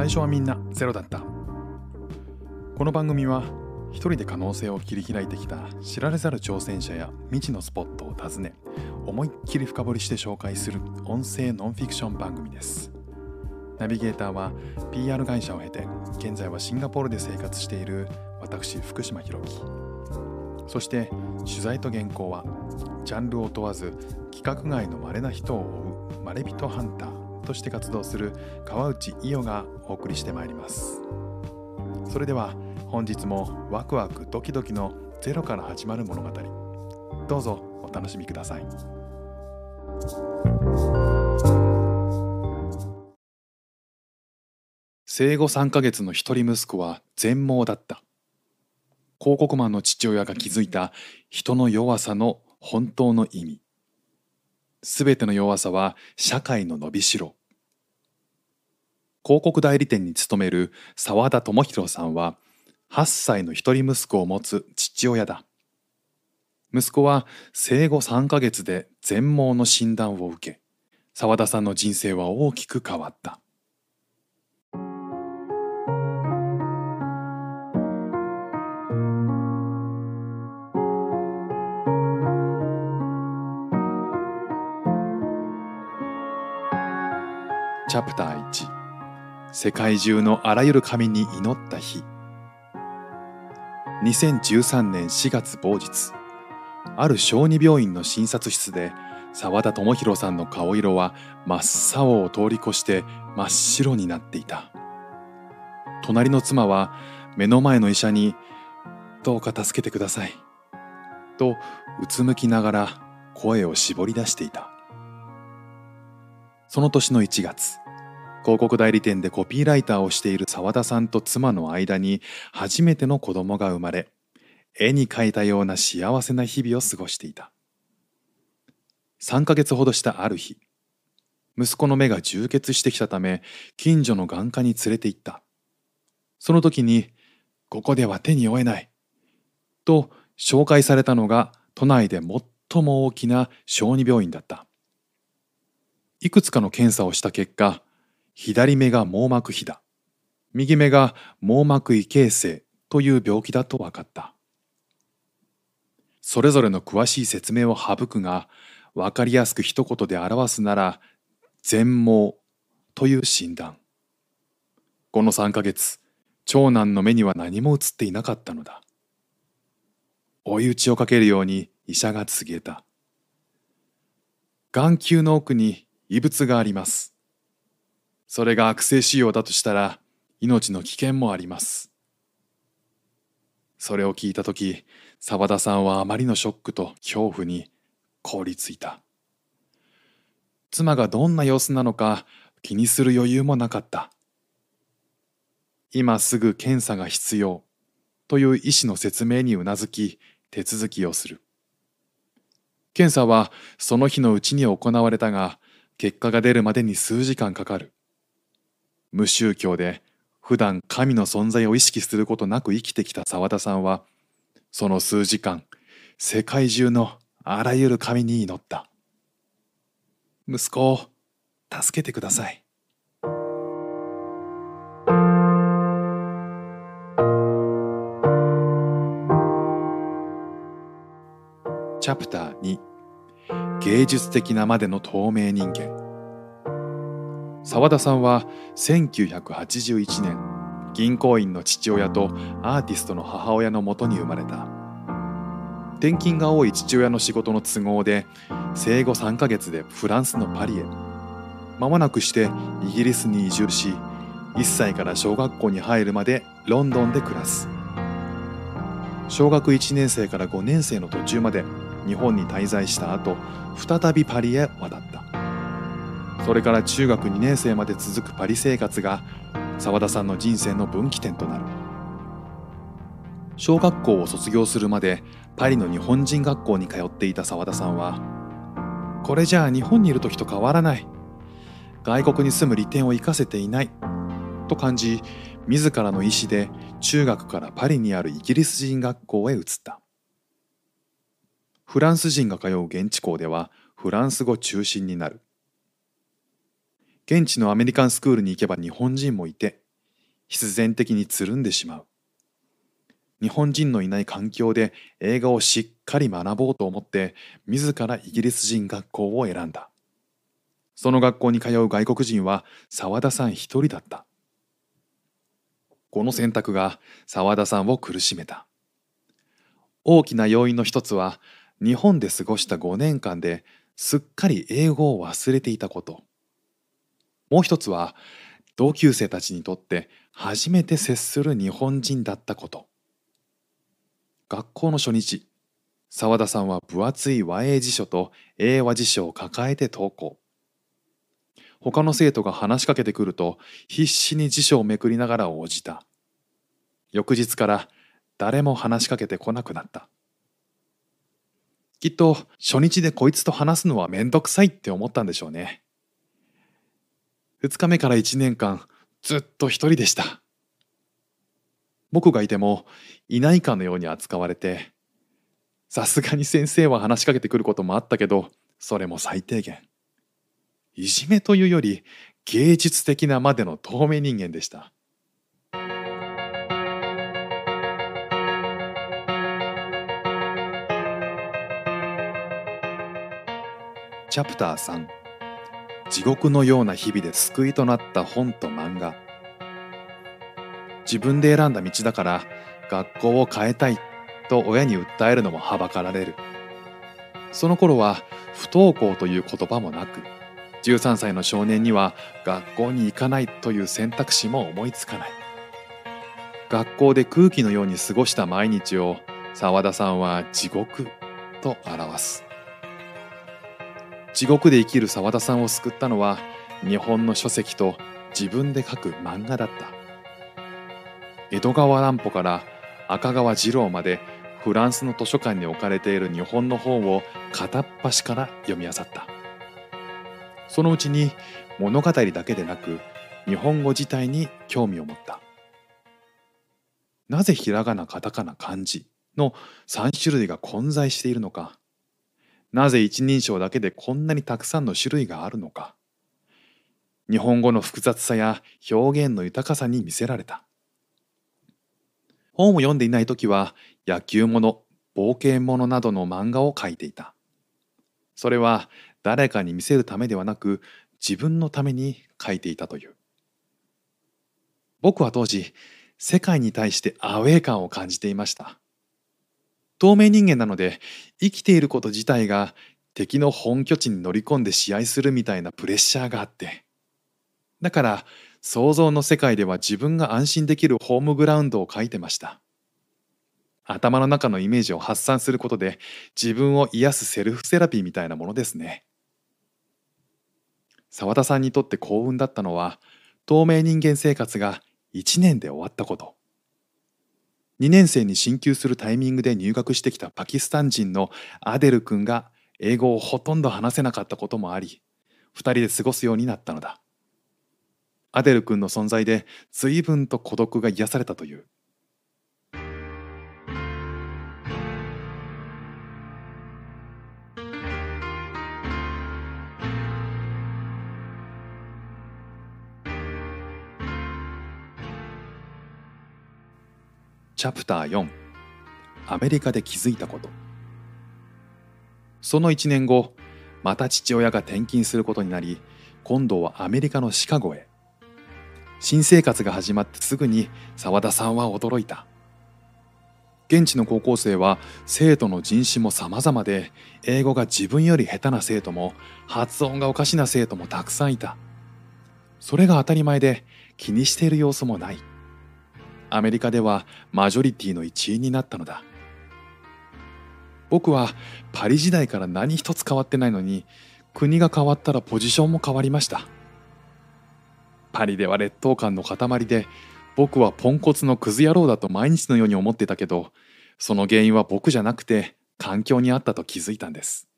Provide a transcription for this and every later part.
最初はみんなゼロだった。この番組は一人で可能性を切り開いてきた知られざる挑戦者や未知のスポットを訪ね思いっきり深掘りして紹介する音声ノンフィクション番組です。ナビゲーターは PR 会社を経て現在はシンガポールで生活している私福島博樹。そして取材と原稿はジャンルを問わず規格外の稀な人を追うまれびとハンター。として活動する川内伊代がお送りしてまいります。それでは本日もワクワクドキドキのゼロから始まる物語。どうぞお楽しみください。生後3ヶ月の一人息子は全盲だった。広告マンの父親が気づいた人の弱さの本当の意味。すべての弱さは社会の伸びしろ。広告代理店に勤める澤田智弘さんは8歳の一人息子を持つ父親だ。息子は生後3ヶ月で全盲の診断を受け澤田さんの人生は大きく変わった。チャプター1世界中のあらゆる神に祈った日。2013年4月某日。ある小児病院の診察室で澤田智弘さんの顔色は真っ青を通り越して真っ白になっていた。隣の妻は目の前の医者に「どうか助けてください」とうつむきながら声を絞り出していた。その年の1月。広告代理店でコピーライターをしている澤田さんと妻の間に初めての子供が生まれ絵に描いたような幸せな日々を過ごしていた。3ヶ月ほどしたある日息子の目が充血してきたため近所の眼科に連れて行った。その時に「ここでは手に負えない」と紹介されたのが都内で最も大きな小児病院だった。いくつかの検査をした結果左目が網膜肥だ。右目が網膜異形成という病気だと分かった。それぞれの詳しい説明を省くが分かりやすく一言で表すなら全盲という診断。この3ヶ月長男の目には何も映っていなかったのだ。追い打ちをかけるように医者が告げた。眼球の奥に異物があります。それが悪性腫瘍だとしたら命の危険もあります。それを聞いた時澤田さんはあまりのショックと恐怖に凍りついた。妻がどんな様子なのか気にする余裕もなかった。今すぐ検査が必要という医師の説明にうなずき手続きをする。検査はその日のうちに行われたが結果が出るまでに数時間かかる。無宗教で普段神の存在を意識することなく生きてきた澤田さんはその数時間世界中のあらゆる神に祈った。息子を助けてください。チャプター2芸術的なまでの透明人間。澤田さんは1981年銀行員の父親とアーティストの母親のもとに生まれた。転勤が多い父親の仕事の都合で生後3ヶ月でフランスのパリへ。間もなくしてイギリスに移住し1歳から小学校に入るまでロンドンで暮らす。小学1年生から5年生の途中まで日本に滞在した後再びパリへ渡った。それから中学2年生まで続くパリ生活が澤田さんの人生の分岐点となる。小学校を卒業するまでパリの日本人学校に通っていた澤田さんはこれじゃあ日本にいる時と変わらない。外国に住む利点を生かせていない。と感じ自らの意思で中学からパリにあるイギリス人学校へ移った。フランス人が通う現地校ではフランス語中心になる。現地のアメリカンスクールに行けば日本人もいて必然的につるんでしまう。日本人のいない環境で映画をしっかり学ぼうと思って自らイギリス人学校を選んだ。その学校に通う外国人は澤田さん一人だった。この選択が澤田さんを苦しめた。大きな要因の一つは日本で過ごした5年間ですっかり英語を忘れていたこと。もう一つは同級生たちにとって初めて接する日本人だったこと。学校の初日、澤田さんは分厚い和英辞書と英和辞書を抱えて登校。他の生徒が話しかけてくると必死に辞書をめくりながら応じた。翌日から誰も話しかけてこなくなった。きっと初日でこいつと話すのはめんどくさいって思ったんでしょうね。2日目から1年間ずっと一人でした。僕がいてもいないかのように扱われて、さすがに先生は話しかけてくることもあったけど、それも最低限。いじめというより芸術的なまでの透明人間でした。チャプター3地獄のような日々で救いとなった本と漫画。自分で選んだ道だから学校を変えたいと親に訴えるのもはばかられる。その頃は不登校という言葉もなく13歳の少年には学校に行かないという選択肢も思いつかない。学校で空気のように過ごした毎日を澤田さんは地獄と表す。地獄で生きる澤田さんを救ったのは日本の書籍と自分で書く漫画だった。江戸川乱歩から赤川次郎までフランスの図書館に置かれている日本の本を片っ端から読み漁った。そのうちに物語だけでなく日本語自体に興味を持った。なぜひらがなカタカナ漢字の3種類が混在しているのかなぜ一人称だけでこんなにたくさんの種類があるのか。日本語の複雑さや表現の豊かさに見せられた。本を読んでいない時は野球もの冒険ものなどの漫画を描いていた。それは誰かに見せるためではなく自分のために描いていたという。僕は当時世界に対してアウェー感を感じていました。透明人間なので生きていること自体が敵の本拠地に乗り込んで試合するみたいなプレッシャーがあって。だから想像の世界では自分が安心できるホームグラウンドを描いてました。頭の中のイメージを発散することで自分を癒すセルフセラピーみたいなものですね。澤田さんにとって幸運だったのは透明人間生活が1年で終わったこと。2年生に進級するタイミングで入学してきたパキスタン人のアデル君が英語をほとんど話せなかったこともあり2人で過ごすようになったのだ。アデル君の存在で随分と孤独が癒されたという。チャプター4アメリカで気づいたこと。その1年後また父親が転勤することになり今度はアメリカのシカゴへ。新生活が始まってすぐに澤田さんは驚いた。現地の高校生は生徒の人種も様々で英語が自分より下手な生徒も発音がおかしな生徒もたくさんいた。それが当たり前で気にしている様子もない。アメリカではマジョリティの一員になったのだ。僕はパリ時代から何一つ変わってないのに国が変わったらポジションも変わりました。パリでは劣等感の塊で僕はポンコツのクズ野郎だと毎日のように思ってたけどその原因は僕じゃなくて環境にあったと気づいたんです。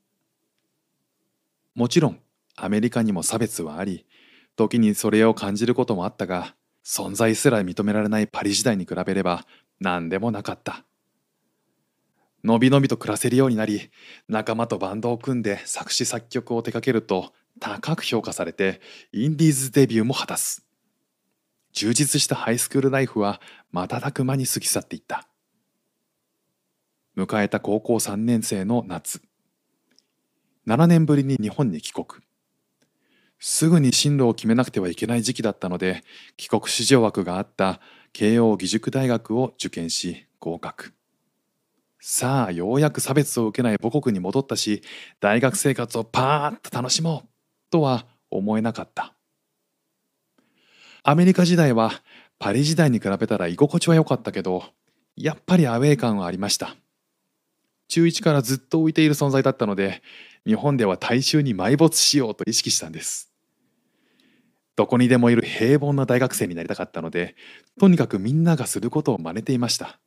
もちろんアメリカにも差別はあり時にそれを感じることもあったが存在すら認められないパリ時代に比べれば何でもなかった。のびのびと暮らせるようになり仲間とバンドを組んで作詞作曲を手掛けると高く評価されてインディーズデビューも果たす。充実したハイスクールライフは瞬く間に過ぎ去っていった。迎えた高校3年生の夏。7年ぶりに日本に帰国。すぐに進路を決めなくてはいけない時期だったので帰国子女枠があった慶応義塾大学を受験し合格。さあようやく差別を受けない母国に戻ったし大学生活をパーッと楽しもうとは思えなかった。アメリカ時代はパリ時代に比べたら居心地は良かったけどやっぱりアウェー感はありました。中1からずっと浮いている存在だったので日本では大衆に埋没しようと意識したんです。どこにでもいる平凡な大学生になりたかったのでとにかくみんながすることを真似ていました。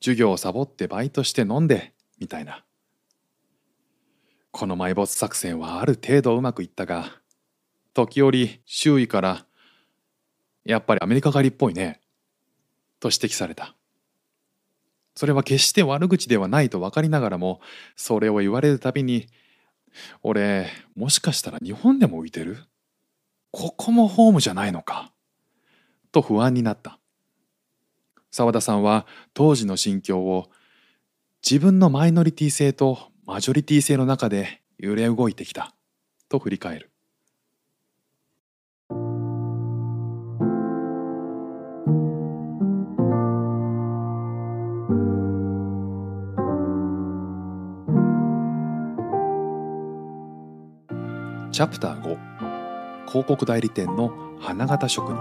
授業をサボってバイトして飲んでみたいな。この埋没作戦はある程度うまくいったが時折周囲から「やっぱりアメリカ帰りっぽいね」と指摘された。それは決して悪口ではないと分かりながらもそれを言われるたびに「俺もしかしたら日本でも浮いてる？ここもホームじゃないのか」と不安になった。澤田さんは当時の心境を自分のマイノリティ性とマジョリティ性の中で揺れ動いてきた。と振り返る。チャプター5広告代理店の花形職人。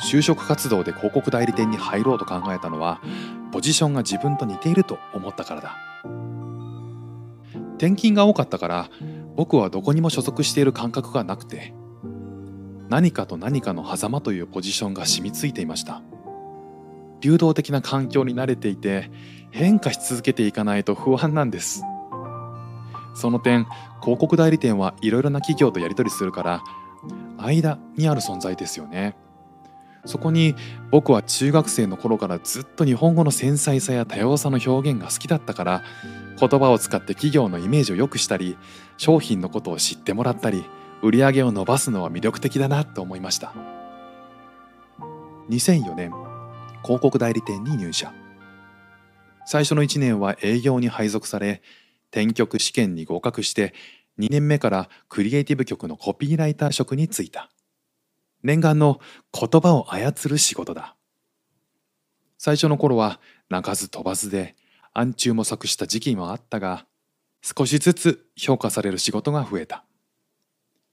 就職活動で広告代理店に入ろうと考えたのはポジションが自分と似ていると思ったからだ。転勤が多かったから僕はどこにも所属している感覚がなくて何かと何かの狭間というポジションが染みついていました。流動的な環境に慣れていて変化し続けていかないと不安なんです。その点広告代理店はいろいろな企業とやり取りするから間にある存在ですよね。そこに僕は中学生の頃からずっと日本語の繊細さや多様さの表現が好きだったから言葉を使って企業のイメージを良くしたり商品のことを知ってもらったり売り上げを伸ばすのは魅力的だなと思いました。2004年広告代理店に入社。最初の1年は営業に配属され転局試験に合格して2年目からクリエイティブ局のコピーライター職に就いた。念願の言葉を操る仕事だ。最初の頃は鳴かず飛ばずで暗中模索した時期もあったが少しずつ評価される仕事が増えた。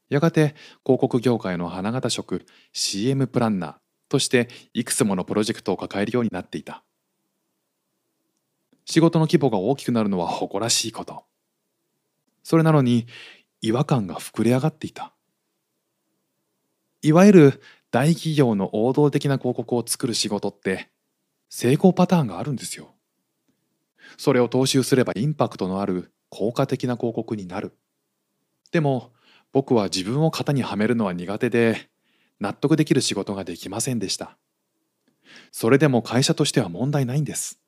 やがて広告業界の花形職 CM プランナーとしていくつものプロジェクトを抱えるようになっていた。仕事の規模が大きくなるのは誇らしいこと。それなのに違和感が膨れ上がっていた。いわゆる大企業の王道的な広告を作る仕事って成功パターンがあるんですよ。それを踏襲すればインパクトのある効果的な広告になる。でも僕は自分を型にはめるのは苦手で納得できる仕事ができませんでした。それでも会社としては問題ないんです。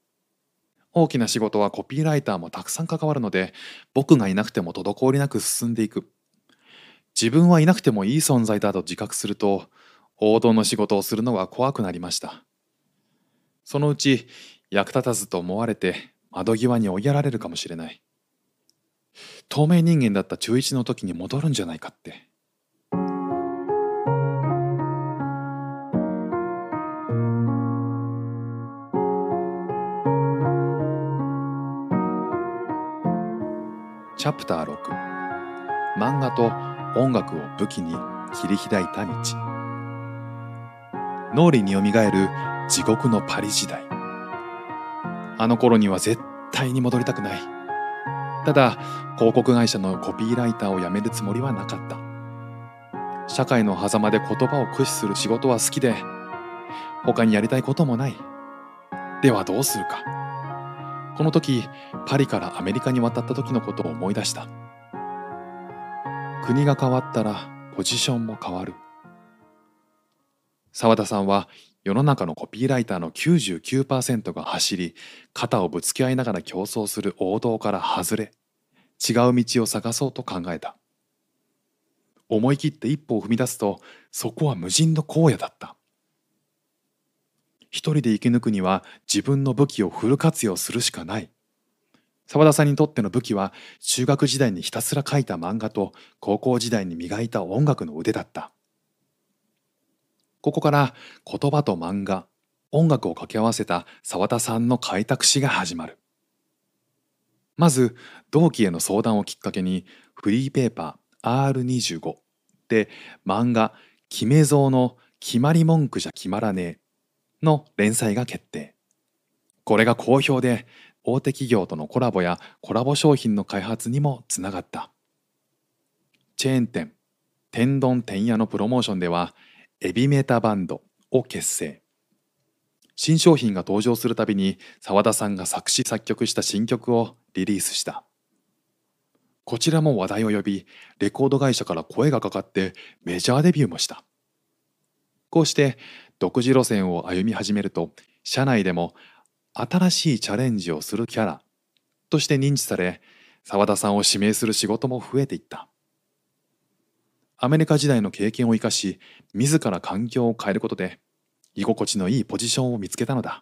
大きな仕事はコピーライターもたくさん関わるので僕がいなくても滞りなく進んでいく。自分はいなくてもいい存在だと自覚すると王道の仕事をするのが怖くなりました。そのうち役立たずと思われて窓際に追いやられるかもしれない。透明人間だった中1の時に戻るんじゃないかって。チャプター6漫画と音楽を武器に切り開いた道。脳裏によみがえる地獄のパリ時代。あの頃には絶対に戻りたくない。ただ広告会社のコピーライターを辞めるつもりはなかった。社会の狭間で言葉を駆使する仕事は好きで他にやりたいこともない。ではどうするか。この時パリからアメリカに渡った時のことを思い出した。国が変わったらポジションも変わる。澤田さんは世の中のコピーライターの99%が走り肩をぶつけ合いながら競争する王道から外れ違う道を探そうと考えた。思い切って一歩を踏み出すとそこは無人の荒野だった。一人で生き抜くには自分の武器をフル活用するしかない。澤田さんにとっての武器は中学時代にひたすら描いた漫画と高校時代に磨いた音楽の腕だった。ここから言葉と漫画音楽を掛け合わせた澤田さんの開拓史が始まる。まず同期への相談をきっかけにフリーペーパー R25 で漫画「決め蔵の決まり文句じゃ決まらねえ」の連載が決定。これが好評で大手企業とのコラボやコラボ商品の開発にもつながった。チェーン店天丼天屋のプロモーションではエビメタバンドを結成。新商品が登場するたびに澤田さんが作詞作曲した新曲をリリースした。こちらも話題を呼びレコード会社から声がかかってメジャーデビューもした。こうして独自路線を歩み始めると社内でも新しいチャレンジをするキャラとして認知され澤田さんを指名する仕事も増えていった。アメリカ時代の経験を生かし自ら環境を変えることで居心地のいいポジションを見つけたのだ。